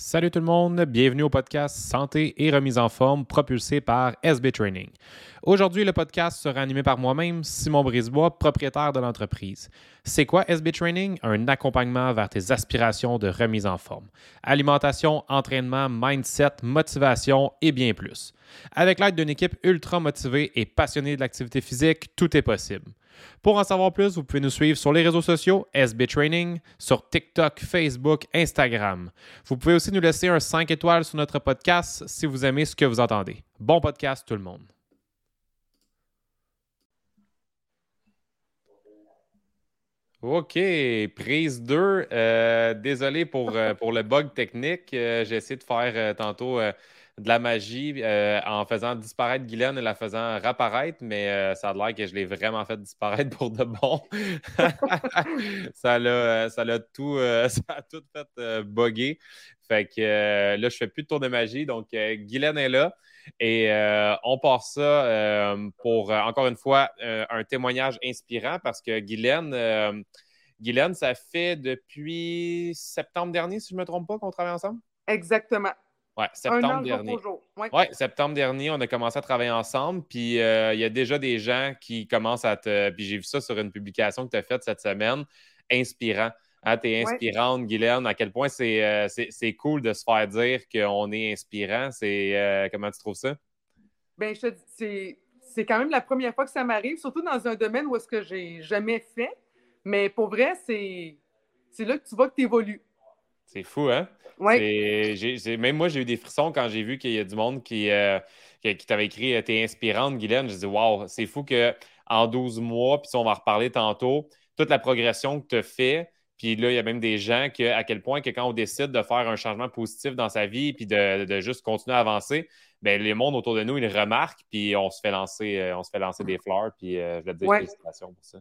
Salut tout le monde, bienvenue au podcast Santé et remise en forme propulsé par SB Training. Aujourd'hui, le podcast sera animé par moi-même, Simon Brisebois, propriétaire de l'entreprise. C'est quoi SB Training? Un accompagnement vers tes aspirations de remise en forme. Alimentation, entraînement, mindset, motivation et bien plus. Avec l'aide d'une équipe ultra motivée et passionnée de l'activité physique, tout est possible. Pour en savoir plus, vous pouvez nous suivre sur les réseaux sociaux SB Training, sur TikTok, Facebook, Instagram. Vous pouvez aussi nous laisser un 5 étoiles sur notre podcast si vous aimez ce que vous entendez. Bon podcast tout le monde. OK, prise 2. Euh, désolé pour, euh, pour le bug technique. Euh, j'ai essayé de faire tantôt de la magie euh, en faisant disparaître Guylaine et la faisant réapparaître, mais euh, ça a l'air que je l'ai vraiment fait disparaître pour de bon. ça l'a tout, euh, tout fait bugger. Fait que là, je fais plus de tour de magie. Donc, Guylaine est là. Et on part ça pour, encore une fois, un témoignage inspirant parce que Guylaine, Guylaine, ça fait depuis septembre dernier, si je ne me trompe pas, qu'on travaille ensemble? Exactement. Oui, septembre dernier. Oui, ouais, septembre dernier, on a commencé à travailler ensemble. Puis euh, il y a déjà des gens qui commencent à te. Puis j'ai vu ça sur une publication que tu as faite cette semaine. Inspirant. Hein, tu es inspirante, Guylaine. À quel point euh, c'est cool de se faire dire qu'on est inspirant. C'est euh, comment tu trouves ça? Bien, je te dis, c'est quand même la première fois que ça m'arrive, surtout dans un domaine où est-ce que j'ai jamais fait. Mais pour vrai, c'est là que tu vois que tu évolues. C'est fou, hein? Même moi, j'ai eu des frissons quand j'ai vu qu'il y a du monde qui, euh, qui, t'avait écrit euh, T'es inspirante, Guylaine. Je dis Waouh, c'est fou qu'en 12 mois, puis on va en reparler tantôt, toute la progression que tu as fait. Puis là, il y a même des gens à quel point que quand on décide de faire un changement positif dans sa vie puis de, juste continuer à avancer, bien, les mondes autour de nous, ils remarquent, puis on se fait lancer, euh, on se fait lancer des fleurs. Puis je vais te dire félicitations pour ça.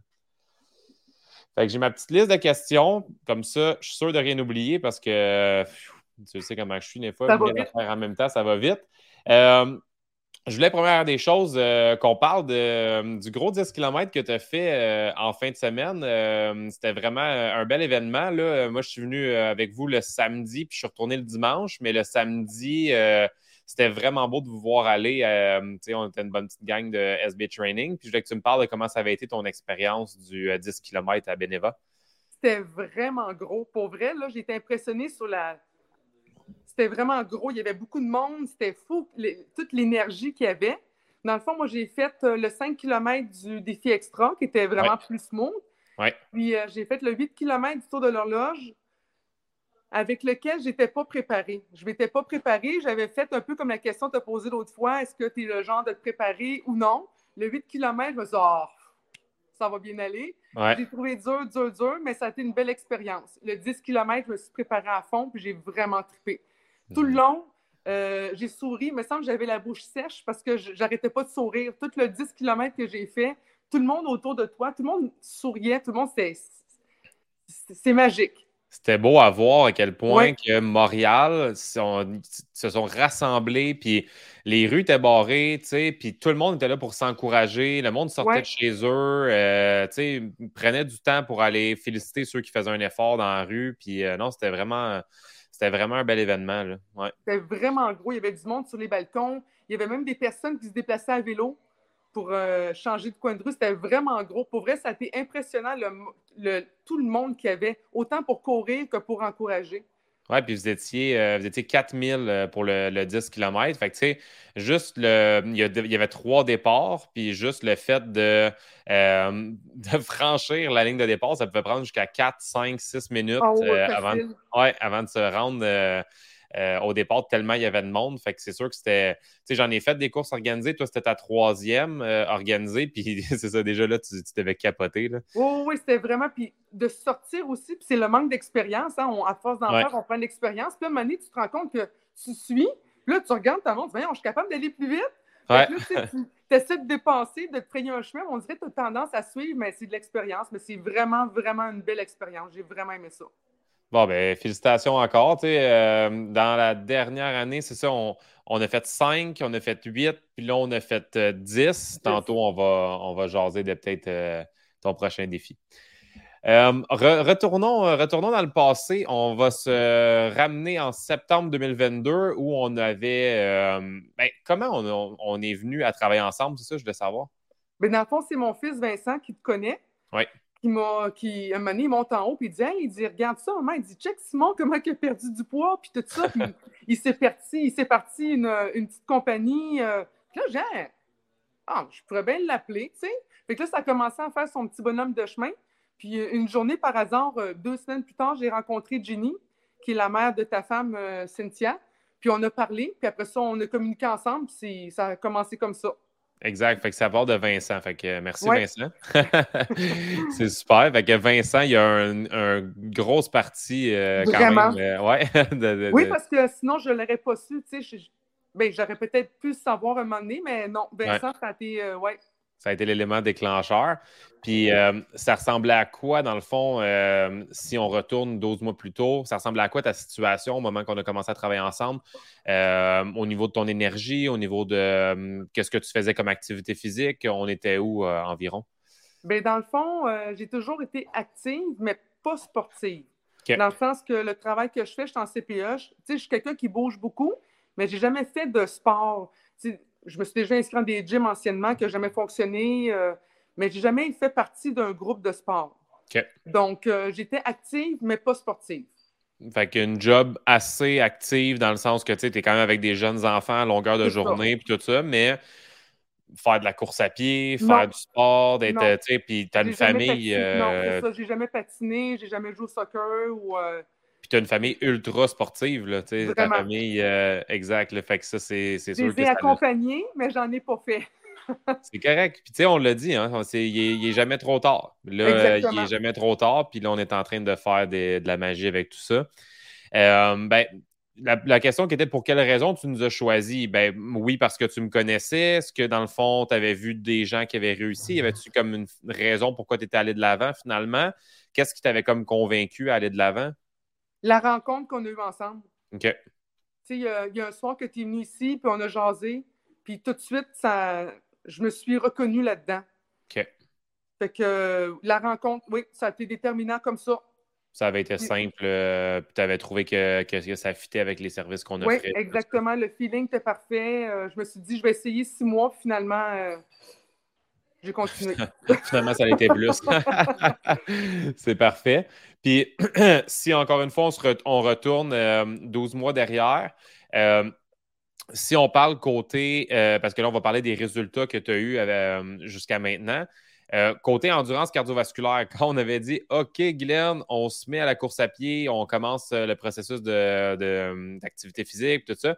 Fait que j'ai ma petite liste de questions. Comme ça, je suis sûr de rien oublier parce que tu sais comment je suis des fois. Je faire en même temps, ça va vite. Euh, je voulais, première des choses, euh, qu'on parle de, du gros 10 km que tu as fait euh, en fin de semaine. C'était vraiment un bel événement. Là. Moi, je suis venu avec vous le samedi, puis je suis retourné le dimanche, mais le samedi, c'était vraiment beau de vous voir aller. Euh, on était une bonne petite gang de SB Training. Puis je voulais que tu me parles de comment ça avait été ton expérience du 10 euh, km à Beneva. C'était vraiment gros. Pour vrai, là, j'ai été impressionnée sur la. C'était vraiment gros. Il y avait beaucoup de monde. C'était fou, toute l'énergie qu'il y avait. Dans le fond, moi, j'ai fait euh, le 5 km du défi extra, qui était vraiment plus smooth. Ouais. Puis j'ai fait le 8 km du tour de l'horloge avec lequel je n'étais pas préparée. Je ne m'étais pas préparée. J'avais fait un peu comme la question que tu as posée l'autre fois est-ce que tu es le genre de te préparer ou non? Le 8 km, je me suis dit oh, ça va bien aller. J'ai trouvé dur, dur, dur, mais ça a été une belle expérience. Le 10 km, je me suis préparée à fond, puis j'ai vraiment trippé. Tout le mhm. long, euh, j'ai souri. Il me semble que j'avais la bouche sèche parce que j'arrêtais pas de sourire. Tout le 10 km que j'ai fait, tout le monde autour de toi, tout le monde souriait, tout le monde, c'est magique. C'était beau à voir à quel point que Montréal se sont rassemblés, puis les rues étaient barrées, puis tout le monde était là pour s'encourager. Le monde sortait de chez eux, euh, prenait du temps pour aller féliciter ceux qui faisaient un effort dans la rue. Puis euh, non, c'était vraiment, c'était vraiment un bel événement. C'était vraiment gros. Il y avait du monde sur les balcons. Il y avait même des personnes qui se déplaçaient à vélo pour euh, changer de coin de rue. C'était vraiment gros. Pour vrai, ça a été impressionnant, le, tout le monde qu'il y avait, autant pour courir que pour encourager. Oui, puis vous étiez, euh, vous étiez 4000 euh, pour le, 10 km. Fait que, tu sais, juste le. Il y, avait trois départs, puis juste le fait de, de franchir la ligne de départ, ça pouvait prendre jusqu'à 4, 5, 6 minutes ah avant, ouais, avant de se rendre euh, au départ, tellement il y avait de monde. Fait que c'est sûr que c'était. Tu sais, j'en ai fait des courses organisées. Toi, c'était ta troisième euh, organisée. Puis c'est ça, déjà là, tu, devais capoter. Là. Oui, oui, c'était vraiment. Puis de sortir aussi, puis c'est le manque d'expérience. Hein. à force d'en faire, on prend l'expérience. Puis à un moment donné, tu te rends compte que tu suis. Là, tu regardes ta montre, voyons, je suis capable d'aller plus vite. Ouais. tu essaies de dépenser, de te frayer un chemin. On dirait que tu as tendance à suivre, mais c'est de l'expérience. Mais c'est vraiment, vraiment une belle expérience. J'ai vraiment aimé ça. Bon, ben, félicitations encore. Euh, dans la dernière année, c'est ça, on, a fait 5, on a fait 8, puis là, on a fait 10. Euh, Tantôt, on va, on va jaser de peut-être euh, ton prochain défi. Euh, retournons, retournons dans le passé. On va se ramener en septembre 2022 où on avait. Ben, comment on, est venu à travailler ensemble, c'est ça, je veux savoir? Ben, dans le fond, c'est mon fils Vincent qui te connaît. Oui qui m'a, qui, un moment donné, il monte en haut, puis il dit, il dit, regarde ça, maman, il dit, check Simon, comment il a perdu du poids, puis tout ça, puis il s'est parti, il s'est parti une, une, petite compagnie. Euh, là, j'ai, ah, je pourrais bien l'appeler, tu sais. Fait que là, ça a commencé à faire son petit bonhomme de chemin. Puis euh, une journée, par hasard, euh, deux semaines plus tard, j'ai rencontré Jenny, qui est la mère de ta femme, Cynthia. Puis on a parlé, puis après ça, on a communiqué ensemble, puis ça a commencé comme ça. Exact. Fait que ça part de Vincent. Fait que merci Vincent. c'est super. Fait que Vincent, il y a une un grosse partie euh, quand même. Euh, ouais, oui, parce que sinon, je ne l'aurais pas su. Ben, j'aurais peut-être pu savoir un moment donné, mais non, Vincent, ça a été. Euh, ouais. Ça a été l'élément déclencheur. Puis euh, ça ressemblait à quoi, dans le fond, euh, si on retourne 12 mois plus tôt, ça ressemblait à quoi ta situation au moment qu'on a commencé à travailler ensemble, euh, au niveau de ton énergie, au niveau de qu'est-ce que tu faisais comme activité physique, on était où environ? Bien, dans le fond, j'ai toujours été active, mais pas sportive. Dans le sens que le travail que je fais, je suis en CPE, je, je suis quelqu'un qui bouge beaucoup, mais j'ai jamais fait de sport je me suis déjà inscrit dans des gyms anciennement qui n'ont jamais fonctionné, euh, mais je n'ai jamais fait partie d'un groupe de sport. Donc, euh, j'étais active, mais pas sportive. Fait qu'une job assez active dans le sens que tu es quand même avec des jeunes enfants à longueur de journée et tout ça, mais faire de la course à pied, faire du sport, d'être, tu sais, puis tu as une famille. Non, c'est euh, ça, j'ai jamais patiné, j'ai jamais joué au soccer ou. Puis tu as une famille ultra sportive, là, tu sais, ta famille, euh, exact, le fait que ça, c'est sûr que. Je accompagnés, mais j'en ai pas fait. c'est correct. Puis tu sais, on l'a dit, hein, il, n'est est jamais trop tard. Là, il est jamais trop tard, puis là, on est en train de faire de la magie avec tout ça. Euh, ben, la, question qui était pour quelle raison tu nous as choisi? Ben oui, parce que tu me connaissais. Est-ce que dans le fond, tu avais vu des gens qui avaient réussi? Y avait-tu comme une raison pourquoi tu étais allé de l'avant finalement? Qu'est-ce qui t'avait comme convaincu à aller de l'avant? La rencontre qu'on a eue ensemble. OK. Tu sais, il y, a un soir que tu es venu ici, puis on a jasé, puis tout de suite, ça, je me suis reconnue là-dedans. OK. Fait que la rencontre, oui, ça a été déterminant comme ça. Ça avait été simple, euh, puis tu avais trouvé que, que, ça fitait avec les services qu'on offrait. Oui, exactement. Le feeling était parfait. Euh, je me suis dit, je vais essayer six mois. Finalement, euh, j'ai continué. Finalement, ça a été plus. c'est parfait. Puis, si encore une fois, on, retourne 12 euh, mois derrière, euh, si on parle côté, euh, parce que là, on va parler des résultats que tu as eus jusqu'à maintenant. côté endurance cardiovasculaire, quand on avait dit OK, Guylaine, on se met à la course à pied, on commence le processus d'activité physique, tout ça,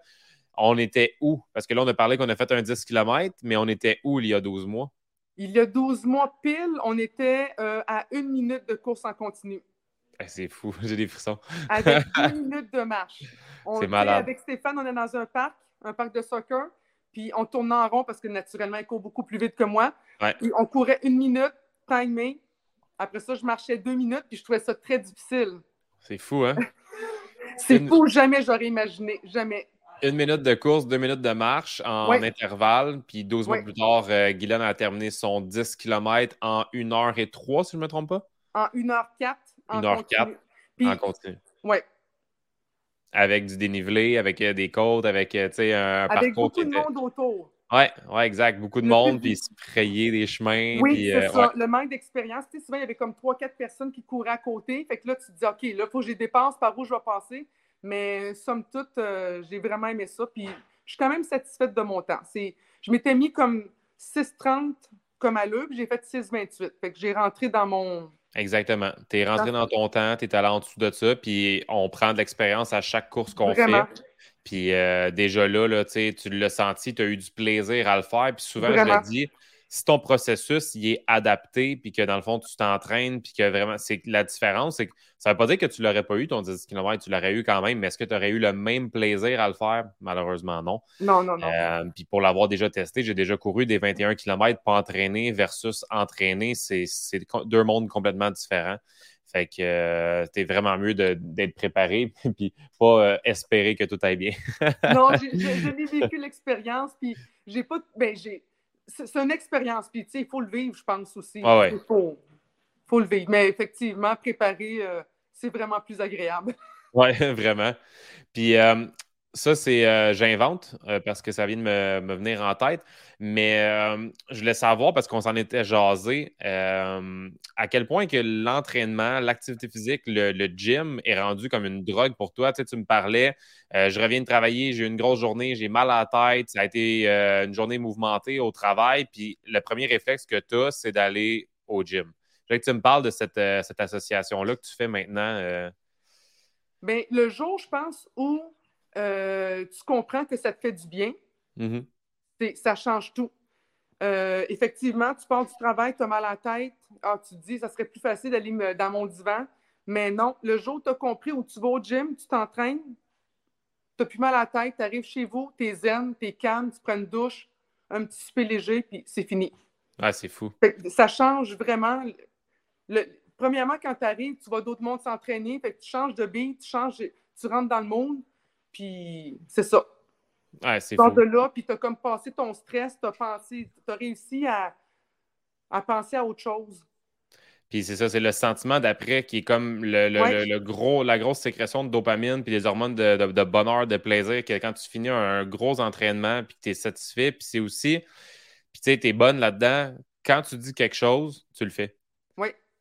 on était où? Parce que là, on a parlé qu'on a fait un 10 km, mais on était où il y a 12 mois? Il y a 12 mois pile, on était euh, à une minute de course en continu. Eh, c'est fou, j'ai des frissons. avec une minute de marche. C'est malade. Avec Stéphane, on est dans un parc, un parc de soccer, puis on tournait en rond parce que naturellement, il court beaucoup plus vite que moi. on courait une minute, timé. Après ça, je marchais deux minutes, puis je trouvais ça très difficile. C'est fou, hein? C'est fou, jamais j'aurais imaginé, jamais. Une minute de course, deux minutes de marche en intervalle. Puis 12 mois plus tard, euh, Guylaine a terminé son 10 km en 1 h et 3, si je ne me trompe pas. En 1 h 4. 1 h 4 en continu. Oui. Avec du dénivelé, avec euh, des côtes, avec euh, un avec beaucoup de monde autour. Oui, ouais, exact. Beaucoup de monde, puis se frayer des chemins. Oui, c'est ça. Le manque d'expérience. Tu sais, souvent, il y avait comme 3-4 personnes qui couraient à côté. Fait que là, tu te dis, OK, là, il faut que je dépense, par où je vais passer. Mais somme toute, euh, j'ai vraiment aimé ça. Puis je suis quand même satisfaite de mon temps. Je m'étais mis comme 6,30 comme à l'heure, puis j'ai fait 6,28. Fait que j'ai rentré dans mon. Exactement. Tu es rentré dans ton temps, tu es allé en dessous de ça, puis on prend de l'expérience à chaque course qu'on fait. Puis euh, déjà là, là tu l'as senti, tu as eu du plaisir à le faire. Puis souvent, je le dis, si ton processus il est adapté, puis que dans le fond, tu t'entraînes, puis que vraiment, c'est la différence, c'est que ça ne veut pas dire que tu ne l'aurais pas eu, ton 10 km, tu l'aurais eu quand même, mais est-ce que tu aurais eu le même plaisir à le faire? Malheureusement, non. Non, non, non. Euh, puis pour l'avoir déjà testé, j'ai déjà couru des 21 km pas entraîné versus entraîné, c'est deux mondes complètement différents. Fait que euh, c'est vraiment mieux d'être préparé puis pas euh, espérer que tout aille bien. non, j'ai vécu l'expérience puis j'ai pas ben j'ai c'est une expérience. Puis, tu sais, il faut le vivre, je pense aussi. Il faut, faut le vivre. Mais effectivement, préparer, euh, c'est vraiment plus agréable. Oui, vraiment. Puis euh, ça, c'est euh, j'invente parce que ça vient de me, venir en tête. Mais je voulais savoir, parce qu'on s'en était jasé, à quel point que l'entraînement, l'activité physique, le, gym est rendu comme une drogue pour toi. Tu, sais, tu me parlais, je reviens de travailler, j'ai eu une grosse journée, j'ai mal à la tête, ça a été une journée mouvementée au travail. Puis le premier réflexe que tu as, c'est d'aller au gym. Je que tu me parles de cette, euh, association-là que tu fais maintenant. Euh. Bien, le jour, je pense, où euh, tu comprends que ça te fait du bien, mm-hmm. ça change tout. effectivement, tu pars du travail, tu as mal à la tête, ah, tu te dis, ça serait plus facile d'aller dans mon divan. Mais non, le jour où tu as compris où tu vas au gym, tu t'entraînes, tu n'as plus mal à la tête, tu arrives chez vous, tu es zen, tu es calme, tu prends une douche, un petit souper léger, puis c'est fini. Ah, c'est fou. Ça change vraiment premièrement, quand tu arrives, tu vois d'autres mondes s'entraîner, tu changes de beat, tu changes, tu rentres dans le monde, puis c'est ça. Ouais, c'est de là, puis tu as comme passé ton stress, tu as, pensé, as réussi à, penser à autre chose. Puis c'est ça, c'est le sentiment d'après qui est comme le, gros, la grosse sécrétion de dopamine, puis les hormones de, bonheur, de plaisir, que quand tu finis un, gros entraînement, puis que tu es satisfait, puis c'est aussi, puis tu sais, tu es bonne là-dedans, quand tu dis quelque chose, tu le fais.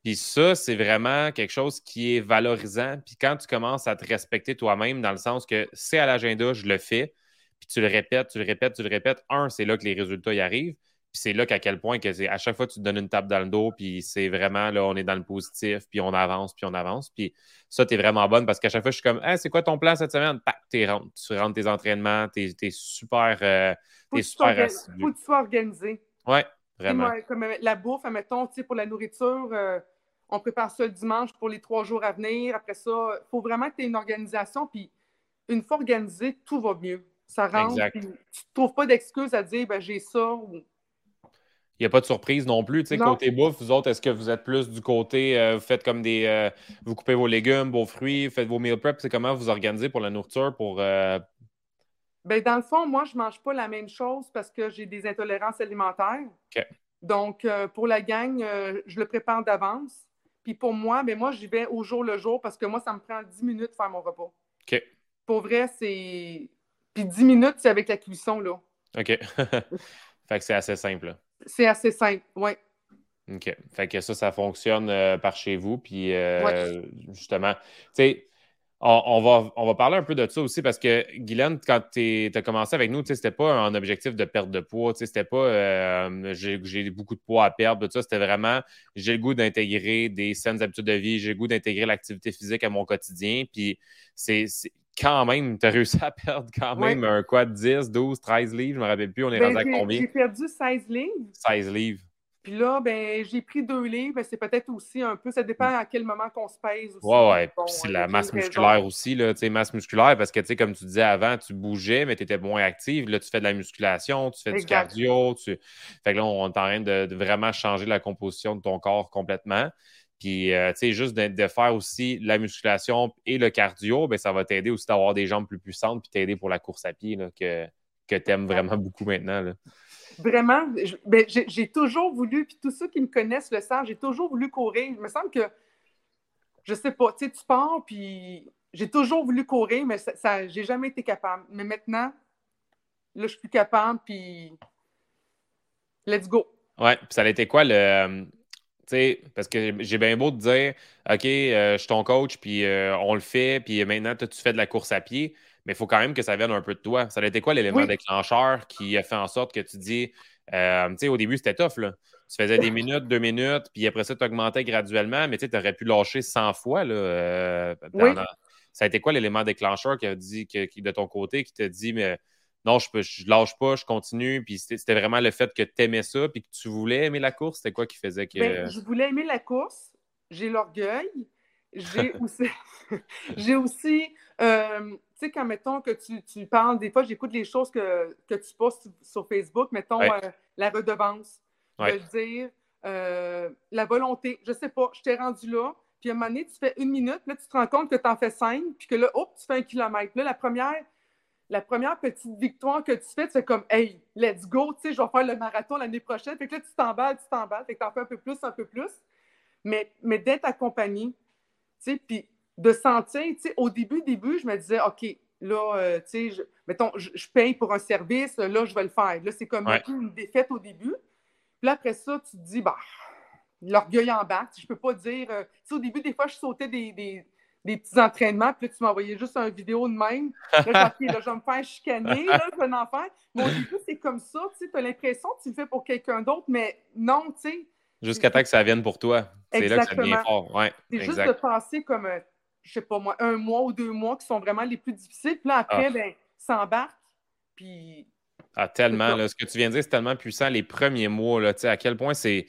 Puis ça, c'est vraiment quelque chose qui est valorisant. Puis quand tu commences à te respecter toi-même, dans le sens que c'est à l'agenda, je le fais, puis tu le répètes, tu le répètes, tu le répètes, un, c'est là que les résultats y arrivent. Puis c'est là qu'à quel point que à chaque fois tu te donnes une tape dans le dos, puis c'est vraiment là, on est dans le positif, puis on avance, puis on avance. Puis ça, tu es vraiment bonne parce qu'à chaque fois, je suis comme, c'est quoi ton plan cette semaine? Pac, tu rentres tes entraînements, tu es, super. Euh, es super Faut que tu sois organisé. Ouais, Vraiment. comme euh, la bouffe, admettons, pour la nourriture, euh, on prépare ça le dimanche pour les trois jours à venir. Après ça, il faut vraiment que tu aies une organisation. Puis une fois organisé, tout va mieux. Ça rentre. tu ne trouves pas d'excuses à dire ben, j'ai ça. Il n'y a pas de surprise non plus. Tu sais, côté bouffe, vous autres, est-ce que vous êtes plus du côté, euh, vous faites comme des. vous coupez vos légumes, vos fruits, faites vos meal prep, c'est comment vous organisez pour la nourriture pour, ben, dans le fond, moi, je ne mange pas la même chose parce que j'ai des intolérances alimentaires. Donc, euh, pour la gang, euh, je le prépare d'avance. Puis pour moi, ben, moi, j'y vais au jour le jour parce que moi, ça me prend 10 minutes de faire mon repas. OK. Pour vrai, c'est. Puis 10 minutes, c'est avec la cuisson, là. OK. fait que c'est assez simple. C'est assez simple, oui. OK. Fait que ça, ça fonctionne euh, par chez vous. Puis justement, tu sais, on, va, on va parler un peu de ça aussi parce que, Guylaine, quand tu as commencé avec nous, c'était pas un objectif de perte de poids. C'était pas euh, j'ai beaucoup de poids à perdre. C'était vraiment j'ai le goût d'intégrer des saines habitudes de vie, j'ai le goût d'intégrer l'activité physique à mon quotidien. Puis c'est quand même, tu as réussi à perdre quand même un quoi, 10, 12, 13 livres, je me rappelle plus, on est ben, rendu à combien? J'ai perdu 16 livres. 16 livres. Puis là, ben, j'ai pris deux livres. C'est peut-être aussi un peu, ça dépend à quel moment qu'on se pèse aussi. Ouais, ouais. Puis c'est la masse musculaire aussi, là, tu sais, masse musculaire, parce que, tu sais, comme tu disais avant, tu bougeais, mais tu étais moins active. Là, tu fais de la musculation, tu fais du cardio. Tu... Fait que là, on est en train de, vraiment changer la composition de ton corps complètement. Puis, euh, tu sais, juste de, faire aussi la musculation et le cardio, ben, ça va t'aider aussi d'avoir des jambes plus puissantes puis t'aider pour la course à pied là, que, que tu aimes vraiment beaucoup maintenant. Là vraiment, ben, j'ai toujours voulu, puis tous ceux qui me connaissent le savent, j'ai toujours voulu courir. Il me semble que, je sais pas, tu sais, tu pars, puis j'ai toujours voulu courir, mais ça, j'ai jamais été capable. Mais maintenant, là, je suis plus capable, puis let's go. Ouais, puis ça a été quoi le. Euh, tu sais, parce que j'ai bien beau te dire, OK, euh, je suis ton coach, puis euh, on le fait, puis maintenant, toi, tu fais de la course à pied mais il faut quand même que ça vienne un peu de toi. Ça a été quoi l'élément déclencheur qui a fait en sorte que tu dis, euh, tu sais, au début, c'était tough, là. Tu faisais des minutes, deux minutes, puis après ça, tu augmentais graduellement, mais tu aurais pu lâcher 100 fois, là. Euh, ça a été quoi l'élément déclencheur qui a dit, que, de ton côté, qui t'a dit, mais non, je, peux, je lâche pas, je continue, puis c'était vraiment le fait que tu aimais ça, puis que tu voulais aimer la course, c'était quoi qui faisait que... Ben, je voulais aimer la course, j'ai l'orgueil, j'ai aussi, j'ai aussi euh, tu sais, quand, mettons, que tu, parles, des fois, j'écoute les choses que, tu postes sur Facebook, mettons, euh, la redevance, ouais. dire, euh, la volonté, je sais pas, je t'ai rendu là, puis à un moment donné, tu fais une minute, là, tu te rends compte que tu en fais cinq, puis que là, hop, tu fais un kilomètre. Là, la première, la première petite victoire que tu fais, c'est comme, hey, let's go, tu sais, je vais faire le marathon l'année prochaine. Fait que là, tu t'emballes, tu t'emballes, fait que tu en fais un peu plus, un peu plus. mais, mais d'être accompagné, tu sais, puis de sentir, tu sais, au début, début, je me disais, OK, là, euh, tu sais, je, mettons, je, paye pour un service, là, je vais le faire. Là, c'est comme une défaite au début. Puis là, après ça, tu te dis, bah, l'orgueil en bas. Je peux pas dire. Euh, tu sais, au début, des fois, je sautais des, des, des petits entraînements, puis là, tu m'envoyais juste une vidéo de même. Là, OK, là, je vais me faire chicaner, là, je vais en faire. Mais au début, c'est comme ça, tu sais, as l'impression que tu le fais pour quelqu'un d'autre, mais non, tu sais. Jusqu'à temps que ça vienne pour toi. C'est là que ça devient fort. Ouais, c'est juste de passer comme, je sais pas moi, un mois ou deux mois qui sont vraiment les plus difficiles. Puis là, après, ah. ben, s'embarque, puis ah, tellement. Là, ce que tu viens de dire, c'est tellement puissant. Les premiers mois, là, à quel point c'est.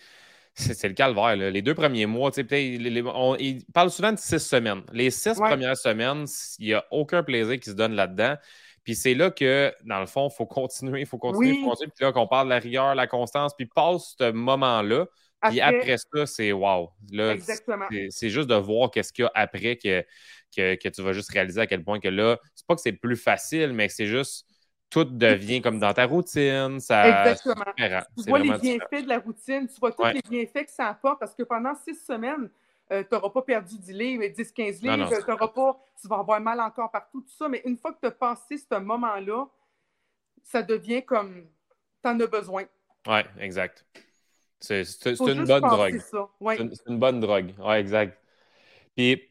C'est le calvaire. Les deux premiers mois, on, il parle souvent de six semaines. Les six premières semaines, il n'y a aucun plaisir qui se donne là-dedans. Puis c'est là que, dans le fond, il faut continuer, il faut continuer, il faut continuer. Puis là, qu'on parle de la rigueur, la constance, puis passe ce moment-là. Puis après ça, c'est wow. Là, c'est juste de voir qu'est-ce qu'il y a après que, que, que, tu vas juste réaliser à quel point que là, c'est pas que c'est plus facile, mais c'est juste tout devient comme dans ta routine. Ça, Exactement. Tu vois les bienfaits de la routine, tu vois tous les bienfaits que ça apporte parce que pendant six semaines, euh, tu n'auras pas perdu 10 livres, 10-15 livres, pas, tu vas avoir mal encore partout, tout ça. Mais une fois que tu as passé ce moment-là, ça devient comme tu en as besoin. Oui, exact. C'est une bonne drogue. C'est une, bonne drogue. Oui, exact. Puis,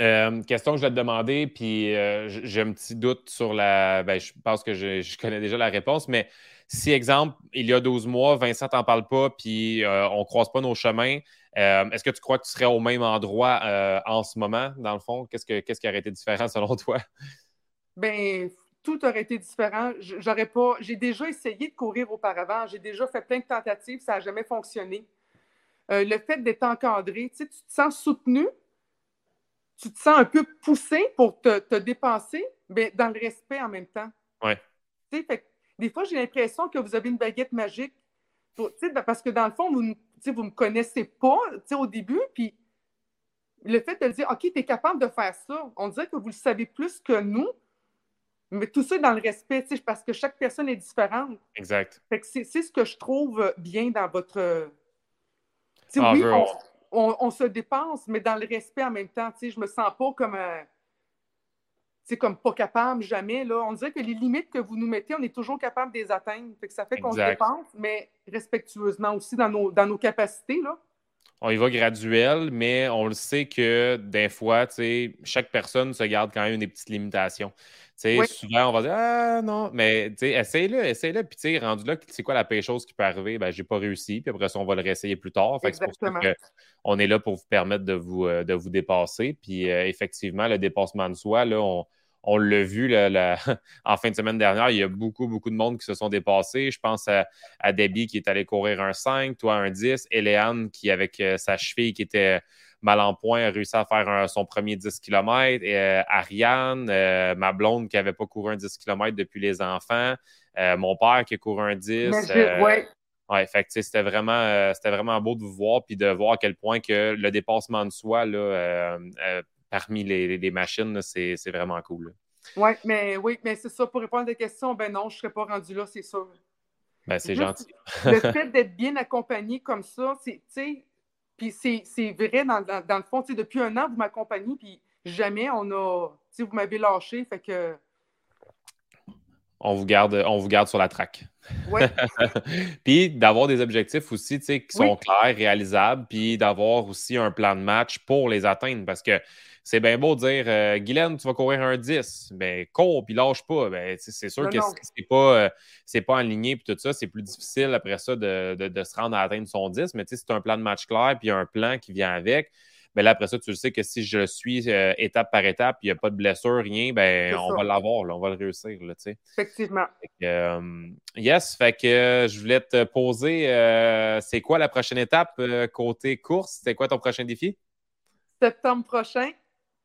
euh, question que je vais te demander, puis euh, j'ai un petit doute sur la. Ben, je pense que je, connais déjà la réponse, mais si, exemple, il y a 12 mois, Vincent t'en parle pas, puis euh, on ne croise pas nos chemins, est-ce que tu crois que tu serais au même endroit en ce moment, dans le fond? Qu'est-ce, que, qu'est-ce qui aurait été différent selon toi? Ben, tout aurait été différent. J'aurais pas. J'ai déjà essayé de courir auparavant, j'ai déjà fait plein de tentatives, ça n'a jamais fonctionné. le fait d'être encadré, tu, sais, tu te sens soutenu, tu te sens un peu poussé pour te, dépasser, mais dans le respect en même temps. Oui. des fois, j'ai l'impression que vous avez une baguette magique. parce que dans le fond, vous ne vous me connaissez pas au début, puis le fait de dire OK, tu es capable de faire ça, on dirait que vous le savez plus que nous, mais tout ça dans le respect, parce que chaque personne est différente. Exact. c'est ce que je trouve bien dans votre. Ah, oui, on, se dépense, mais dans le respect en même temps. Je me sens pas comme c'est comme pas capable, jamais. Là. On dirait que les limites que vous nous mettez, on est toujours capable de les atteindre. que ça fait qu'on se dépense, mais respectueusement aussi dans nos, dans nos capacités. Là. On y va graduel, mais on le sait que des fois, chaque personne se garde quand même des petites limitations. Souvent, on va dire Ah non, mais essaye-le, essaye-le. Puis, tu sais, rendu là, c'est quoi la pire chose qui peut arriver? Ben, j'ai pas réussi. Puis après ça, on va le réessayer plus tard. Fait c'est pour ça qu'on est là pour vous permettre de vous, euh, de vous dépasser. Puis, euh, effectivement, le dépassement de soi, là, on, on l'a vu là, en fin de semaine dernière, il y a beaucoup, beaucoup de monde qui se sont dépassés. Je pense à, à Debbie qui est allé courir un 5, toi un 10, Eléane qui, avec euh, sa cheville qui était mal en point, a réussi à faire son premier 10 km. Et, euh, Ariane, euh, ma blonde qui n'avait pas couru un 10 km depuis les enfants. Euh, mon père qui a couru un 10. ouais. Ouais, fait c'était vraiment, c'était vraiment beau de vous voir puis de voir à quel point que le dépassement de soi là, parmi les, machines, c'est, vraiment cool. Ouais, mais oui, mais c'est ça. Pour répondre à des questions, ben non, je ne serais pas rendu là, c'est sûr. Ben, c'est gentil. le fait d'être bien accompagné comme ça, c'est, puis c'est vrai, dans, le fond, depuis un an, vous m'accompagnez, puis jamais on a. Vous m'avez lâché, fait que. On vous garde, on vous garde sur la traque. Oui. puis d'avoir des objectifs aussi qui sont clairs, réalisables, puis d'avoir aussi un plan de match pour les atteindre. Parce que c'est bien beau de dire euh, Guylaine, tu vas courir un 10. Ben, cours puis lâche pas. Ben, c'est sûr que c'est pas, euh, pas aligné puis tout ça. C'est plus difficile après ça de, se rendre à atteindre son 10. Mais c'est un plan de match clair puis un plan qui vient avec. Mais ben, là, après ça, tu le sais que si je suis euh, étape par étape, il n'y a pas de blessure, rien, ben, on va l'avoir, on va le réussir. Là, Effectivement. yes, fait que je voulais te poser, c'est quoi la prochaine étape côté course? C'est quoi ton prochain défi? Septembre prochain,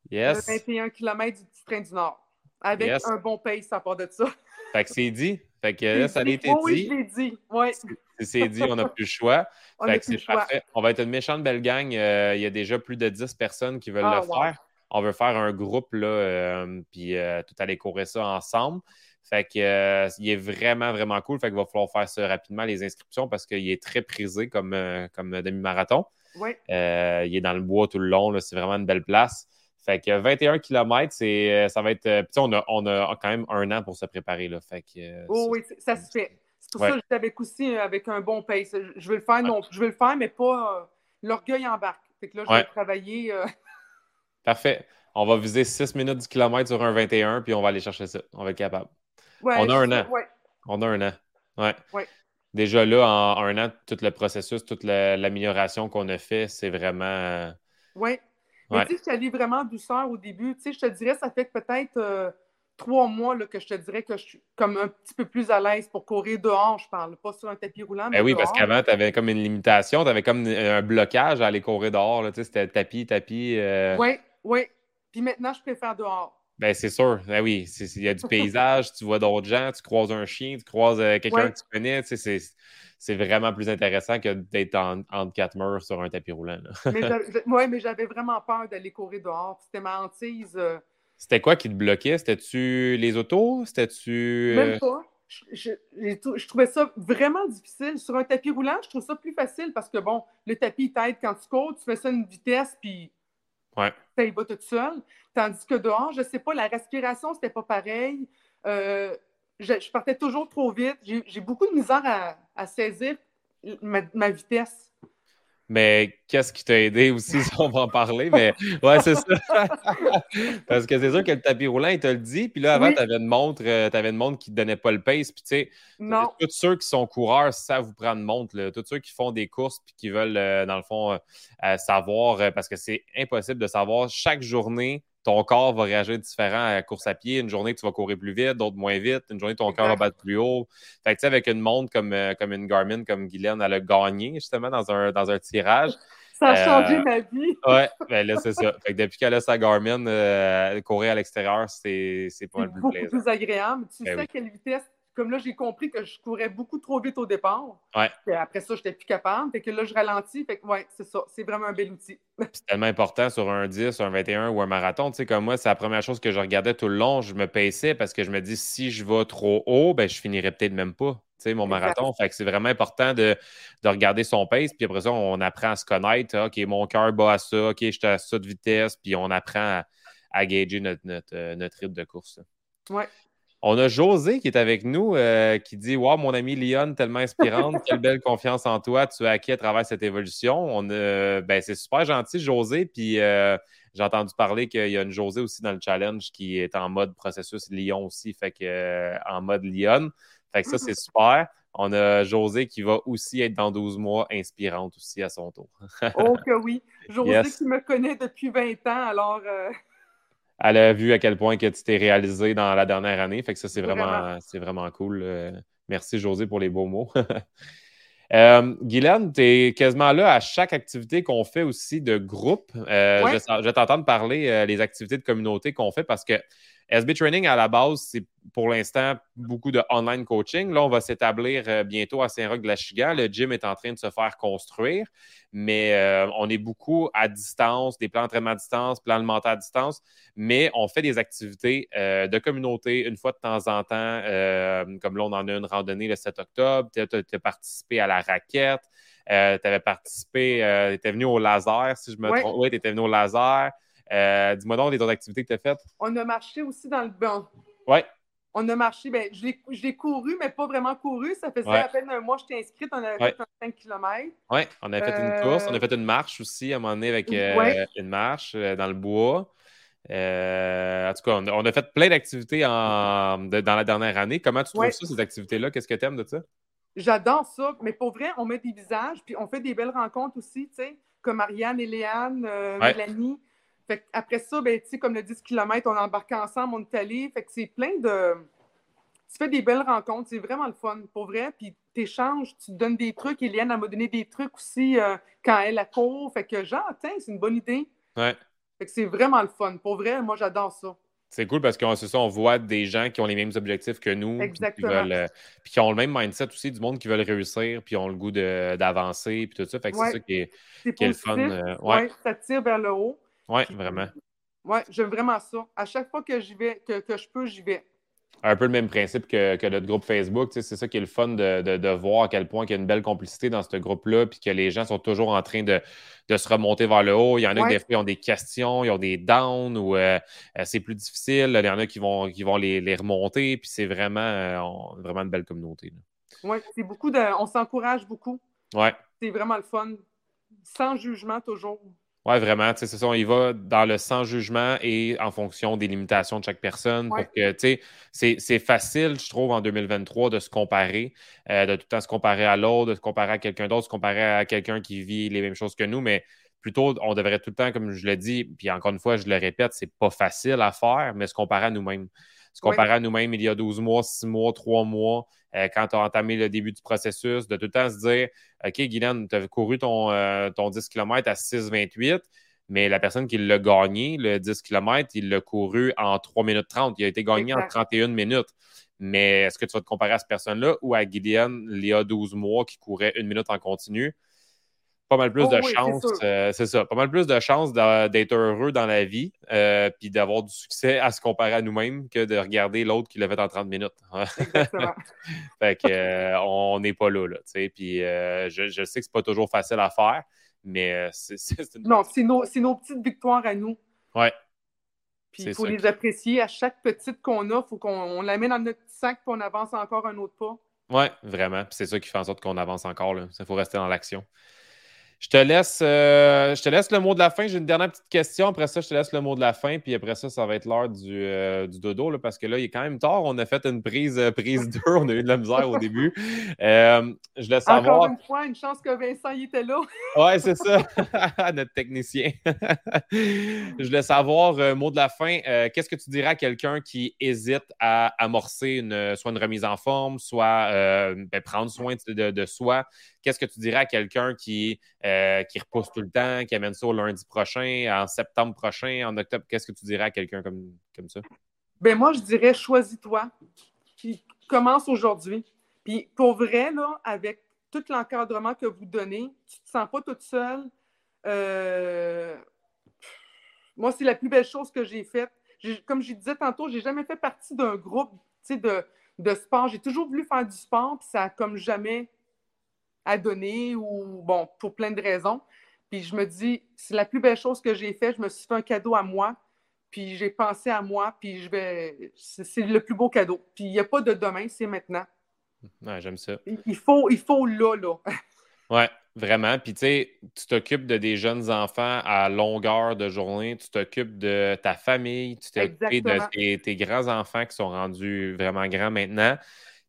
Yes. 21 km du petit train du Nord. Avec un bon pace à part de ça. Fait que c'est dit. Fait que là, ça a été dit. Oui, je l'ai dit. Ouais. C'est dit, on n'a plus le choix. fait que c'est parfait. On va être une méchante belle gang. Euh, il y a déjà plus de 10 personnes qui veulent ah, le faire. On veut faire un groupe, là, euh, puis euh, tout aller courir ça ensemble. Fait que il est vraiment, vraiment cool. Fait qu'il va falloir faire ça rapidement, les inscriptions, parce qu'il est très prisé comme, comme demi-marathon. Euh, il est dans le bois tout le long. C'est vraiment une belle place. Fait que 21 km, c'est, ça va être. Puis on a, on a quand même un an pour se préparer. Là. Fait que, oh, oui, ça se fait. C'est pour ça que j'étais avec aussi avec un bon pace. Je veux le faire, non, je veux le faire, mais pas l'orgueil embarque. Fait que là, je vais travailler. Parfait. On va viser 6 minutes du kilomètre sur un 21, puis on va aller chercher ça. On va être capable. on a un an. On a un an. Ouais. Déjà là, en un an, tout le processus, toute l'amélioration qu'on a fait, c'est vraiment. Euh, Mais tu sais, je suis allée vraiment douceur au début. Tu sais, je te dirais, ça fait peut-être euh, trois mois là, que je te dirais que je suis comme un petit peu plus à l'aise pour courir dehors, je parle, pas sur un tapis roulant. Mais ben oui, parce qu'avant, tu avais comme une limitation, tu avais comme un blocage à aller courir dehors. Tu sais, c'était tapis, tapis. Euh. Oui, oui. Puis maintenant, je préfère dehors. Ben, c'est sûr. Ben oui, il y a du paysage, tu vois d'autres gens, tu croises un chien, tu croises euh, quelqu'un que tu connais. C'est vraiment plus intéressant que d'être entre quatre murs sur un tapis roulant. Oui, mais j'avais vraiment peur d'aller courir dehors. C'était ma hantise. Euh. C'était quoi qui te bloquait? C'était-tu les autos? C'était-tu. Euh? Même pas. Je, je, trouvais ça vraiment difficile. Sur un tapis roulant, je trouve ça plus facile parce que, bon, le tapis t'aide quand tu cours, tu fais ça à une vitesse, puis Ouais. Va tout seul. Tandis que dehors, je ne sais pas, la respiration, c'était pas pareil. Euh, je, partais toujours trop vite. J'ai beaucoup de misère à, saisir ma, vitesse. Mais qu'est-ce qui t'a aidé aussi, si on va en parler? Mais ouais, c'est ça. Parce que c'est sûr que le tapis roulant, il te le dit. Puis là, avant, tu avais une montre, euh, avais une montre qui ne donnait pas le pace. Puis tu sais, tous ceux qui sont coureurs savent vous prendre une montre. Là. Tous ceux qui font des courses puis qui veulent, euh, dans le fond, euh, savoir, parce que c'est impossible de savoir chaque journée ton corps va réagir différent à la course à pied. Une journée, tu vas courir plus vite, d'autres moins vite. Une journée, ton corps va battre plus haut. Fait que, tu sais, avec une montre comme, euh, comme une Garmin, comme Guylaine, elle a gagné justement dans un, dans un tirage. Ça a changé euh, ma vie. ouais, ben là, c'est ça. Fait que depuis qu'elle a sa Garmin, euh, courir à l'extérieur, c'est pas le plus plaisant. plus agréable. Tu ben sais à quelle vitesse comme là, j'ai compris que je courais beaucoup trop vite au départ. Ouais. après ça, je n'étais plus capable. Fait que là, je ralentis. Fait que, ouais, c'est ça. C'est vraiment un bel outil. c'est tellement important sur un 10, un 21 ou un marathon. Tu sais, comme moi, c'est la première chose que je regardais tout le long. Je me paissais parce que je me dis, si je vais trop haut, ben, je finirai peut-être même pas. Tu sais, mon marathon. Fait que c'est vraiment important de, regarder son pace. Puis après ça, on apprend à se connaître. OK, mon cœur bat à ça. OK, je suis à ça de vitesse. Puis on apprend à, à gager notre, notre, euh, notre rythme de course. Ouais. On a José qui est avec nous, euh, qui dit Wow, mon ami Lyon, tellement inspirante, quelle belle confiance en toi, tu as acquis à travers cette évolution. On, ben, c'est super gentil, José. Puis euh, j'ai entendu parler qu'il y a une José aussi dans le challenge qui est en mode processus Lyon aussi, fait que euh, en mode Lyon. Fait que ça, c'est super. On a José qui va aussi être dans 12 mois inspirante aussi à son tour. oh que oui. José qui me connaît depuis 20 ans, alors elle a vu à quel point que tu t'es réalisé dans la dernière année. Fait que ça, c'est vraiment, c'est vraiment cool. Euh, merci, José, pour les beaux mots. euh, Guylaine, tu es quasiment là à chaque activité qu'on fait aussi de groupe. Euh, je, vais t'entendre parler des euh, activités de communauté qu'on fait parce que SB Training, à la base, c'est pour l'instant beaucoup de online coaching. Là, on va s'établir euh, bientôt à Saint-Roch-de-la-Chigan. Le gym est en train de se faire construire, mais euh, on est beaucoup à distance, des plans d'entraînement à distance, plans alimentaires à distance, mais on fait des activités euh, de communauté une fois de temps en temps. comme là, on en a une randonnée le 7 octobre. Tu as, participé à la raquette. tu avais participé, tu étais venu au laser, si je me trompe. Oui, tu étais venu au laser. Euh, dis-moi donc les autres activités que tu as faites. On a marché aussi dans le bain. Oui. On a marché, ben, je l'ai couru, mais pas vraiment couru. Ça faisait à peine un mois que j'étais inscrite. On avait fait 5 km. Oui, on a fait une course. On a fait une marche aussi à un moment donné avec euh, une marche euh, dans le bois. en tout cas, on a, fait plein d'activités dans la dernière année. Comment tu trouves ça, ces activités-là? Qu'est-ce que tu aimes de ça? J'adore ça. Mais pour vrai, on met des visages, puis on fait des belles rencontres aussi, tu sais, comme Marianne et Léane, Mélanie. Fait après ça, ben, comme le 10 km, on embarque ensemble, on est allé. Fait que c'est plein de. Tu fais des belles rencontres, c'est vraiment le fun, pour vrai. Puis tu échanges, tu te donnes des trucs. Eliane, m'a donné des trucs aussi euh, quand elle a court. Fait que genre, tiens, c'est une bonne idée. Ouais. Fait que c'est vraiment le fun. Pour vrai, moi, j'adore ça. C'est cool parce qu'on ça, on voit des gens qui ont les mêmes objectifs que nous. Exactement. Puis qui, euh, puis qui ont le même mindset aussi, du monde qui veulent réussir, puis ont le goût d'avancer, puis tout ça. Fait que c'est ça qui est, qui le fun. Euh, ouais. ça tire vers le haut. Oui, vraiment. Oui, j'aime vraiment ça. À chaque fois que j'y vais, que, je peux, j'y vais. un peu le même principe que, notre groupe Facebook. C'est ça qui est le fun de, voir à quel point il y a une belle complicité dans ce groupe-là, puis que les gens sont toujours en train de, se remonter vers le haut. Il y en a qui des fois ont des questions, ils ont des downs ou euh, euh, c'est plus difficile. Il y en a qui vont, qui vont les, remonter, puis c'est vraiment, euh, vraiment une belle communauté. Oui, c'est beaucoup de. On s'encourage beaucoup. Ouais. C'est vraiment le fun. Sans jugement toujours. Oui, vraiment. C'est ça, on y va dans le sans jugement et en fonction des limitations de chaque personne. Pour que, c'est facile, je trouve, en 2023 de se comparer, euh, de tout le temps se comparer à l'autre, de se comparer à quelqu'un d'autre, se comparer à quelqu'un qui vit les mêmes choses que nous, mais plutôt, on devrait tout le temps, comme je le dis, puis encore une fois, je le répète, c'est pas facile à faire, mais se comparer à nous-mêmes. Se comparer à nous-mêmes il y a 12 mois, 6 mois, 3 mois, euh, quand tu as entamé le début du processus, de tout le temps se dire OK, Guylaine, tu as couru ton, euh, ton 10 km à 6,28, mais la personne qui l'a gagné, le 10 km, il l'a couru en 3 minutes 30. Il a été gagné en 31 minutes. Mais est-ce que tu vas te comparer à cette personne-là ou à Guylaine, il y a 12 mois, qui courait une minute en continu? Pas mal plus oh de chance, euh, c'est ça, pas mal plus de chance d'être heureux dans la vie, euh, puis d'avoir du succès à se comparer à nous-mêmes que de regarder l'autre qui l'a fait en 30 minutes. fait que euh, on n'est pas là, là, tu sais, puis je, je, sais que c'est pas toujours facile à faire, mais c'est Non, c'est nos, nos, petites victoires à nous. Ouais. Puis il faut les apprécier. À chaque petite qu'on a, il faut qu'on la met dans notre sac, puis on avance encore un autre pas. Oui, vraiment. c'est ça qui fait en sorte qu'on avance encore. Il faut rester dans l'action. Je te laisse, euh, je te laisse le mot de la fin. J'ai une dernière petite question. Après ça, je te laisse le mot de la fin. Puis après ça, ça va être l'heure du, euh, dodo là, parce que là, il est quand même tard. On a fait une prise, euh, prise dure. On a eu de la misère au début. je laisse savoir. Encore une fois, une chance que Vincent y était là. ouais, c'est ça. Notre technicien. je laisse savoir, mot de la fin. Qu'est-ce que tu dirais à quelqu'un qui hésite à amorcer une, soit une remise en forme, soit ben, prendre soin de, de soi? Qu'est-ce que tu dirais à quelqu'un qui, euh, qui repousse tout le temps, qui amène ça au lundi prochain, en septembre prochain, en octobre? Qu'est-ce que tu dirais à quelqu'un comme, comme ça? Ben moi, je dirais choisis-toi. Puis commence aujourd'hui. Puis pour vrai, là, avec tout l'encadrement que vous donnez, tu ne te sens pas toute seule. Euh, moi, c'est la plus belle chose que j'ai faite. Comme je disais tantôt, je n'ai jamais fait partie d'un groupe de, de sport. J'ai toujours voulu faire du sport, puis ça a comme jamais à donner ou, bon, pour plein de raisons. Puis je me dis, c'est la plus belle chose que j'ai fait. Je me suis fait un cadeau à moi, puis j'ai pensé à moi, puis je vais. C'est le plus beau cadeau. Puis il n'y a pas de demain, c'est maintenant. Ouais, j'aime ça. Il faut, il faut là, là. ouais, vraiment. Puis tu sais, tu t'occupes de des jeunes enfants à longueur de journée, tu t'occupes de ta famille, tu t'occupes de tes, tes grands-enfants qui sont rendus vraiment grands maintenant.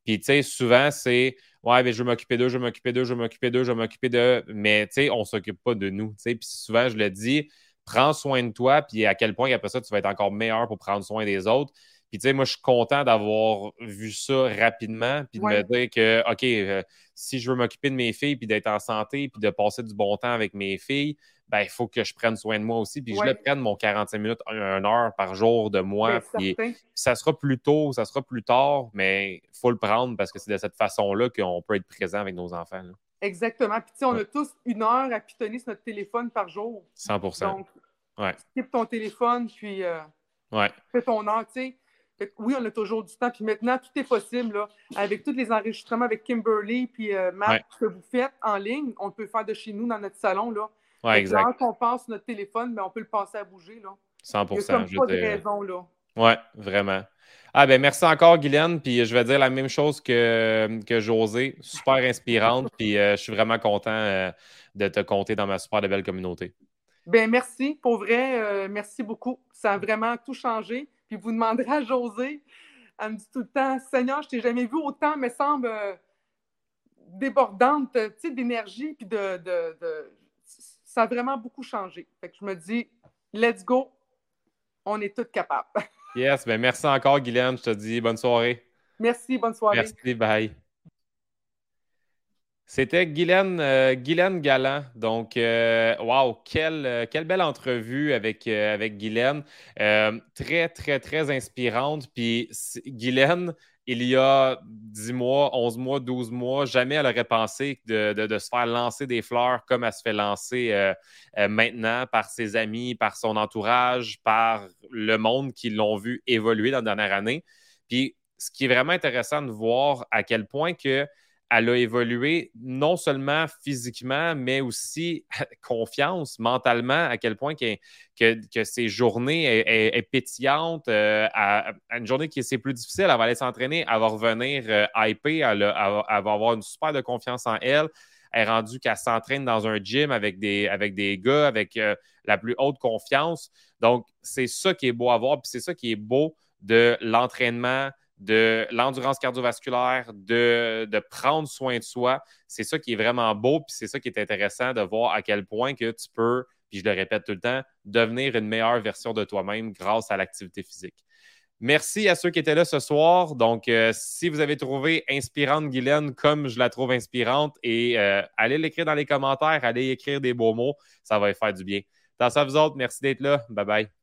Puis, tu sais, souvent, c'est Ouais, mais je veux m'occuper d'eux, je veux m'occuper d'eux, je veux m'occuper d'eux, je veux m'occuper d'eux. Mais, tu sais, on ne s'occupe pas de nous. Puis souvent, je le dis, prends soin de toi, puis à quel point, après ça, tu vas être encore meilleur pour prendre soin des autres. Puis, tu sais, moi, je suis content d'avoir vu ça rapidement, puis de me dire que, OK, euh, si je veux m'occuper de mes filles, puis d'être en santé, puis de passer du bon temps avec mes filles, ben, il faut que je prenne soin de moi aussi. Puis je le prenne mon 45 minutes, une heure par jour de moi. puis, ça sera plus tôt, ça sera plus tard, mais il faut le prendre parce que c'est de cette façon-là qu'on peut être présent avec nos enfants. Exactement. Puis, on a tous une heure à pitonner sur notre téléphone par jour. 100 Donc, ouais. ton téléphone, puis euh, ouais. fais ton heure, tu sais. Oui, on a toujours du temps. Puis maintenant, tout est possible. Là, avec tous les enregistrements avec Kimberly puis euh, Matt que vous faites en ligne, on peut faire de chez nous dans notre salon. Là. Ouais, exact. Quand on passe notre téléphone, mais on peut le passer à bouger. Là. 100 Il y a comme pas de raison. Là. Oui, vraiment. Ah ben merci encore, Guylaine. Puis je vais dire la même chose que, que José. Super inspirante. puis euh, je suis vraiment content euh, de te compter dans ma super belle communauté. Ben merci. Pour vrai, euh, merci beaucoup. Ça a vraiment tout changé. Puis vous demanderez à José, elle me dit tout le temps Seigneur, je t'ai jamais vu autant, me semble débordante, d'énergie, puis de, ça a vraiment beaucoup changé. Fait que je me dis, let's go, on est tous capables. yes, ben merci encore, Guylaine. Je te dis bonne soirée. Merci, bonne soirée. Merci, bye. C'était Guylaine, euh. Donc, euh, wow, quelle, euh, belle entrevue avec, avec Guylaine. très, très, très inspirante. Puis, Guylaine, il y a 10 mois, 11 mois, 12 mois, jamais elle aurait pensé de, se faire lancer des fleurs comme elle se fait lancer euh, euh, maintenant par ses amis, par son entourage, par le monde qui l'ont vu évoluer dans la dernière année. Puis ce qui est vraiment intéressant de voir à quel point que elle a évolué non seulement physiquement, mais aussi confiance mentalement, à quel point que, que, ses journées est, pétillante. Euh, une journée qui est plus difficile, elle va aller s'entraîner, elle va revenir euh, elle, va avoir une super de confiance en elle. Elle est rendue qu'elle s'entraîne dans un gym avec des, avec des gars avec euh, la plus haute confiance. Donc, c'est ça qui est beau à voir, puis c'est ça qui est beau de l'entraînement, de l'endurance cardiovasculaire, de, prendre soin de soi. C'est ça qui est vraiment beau, puis c'est ça qui est intéressant de voir à quel point que tu peux, puis je le répète tout le temps, devenir une meilleure version de toi-même grâce à l'activité physique. Merci à ceux qui étaient là ce soir. Donc, euh, si vous avez trouvé inspirante Guylaine comme je la trouve inspirante, et euh, allez l'écrire dans les commentaires, allez écrire des beaux mots, ça va faire du bien. Dans ça, vous autres, merci d'être là. Bye bye.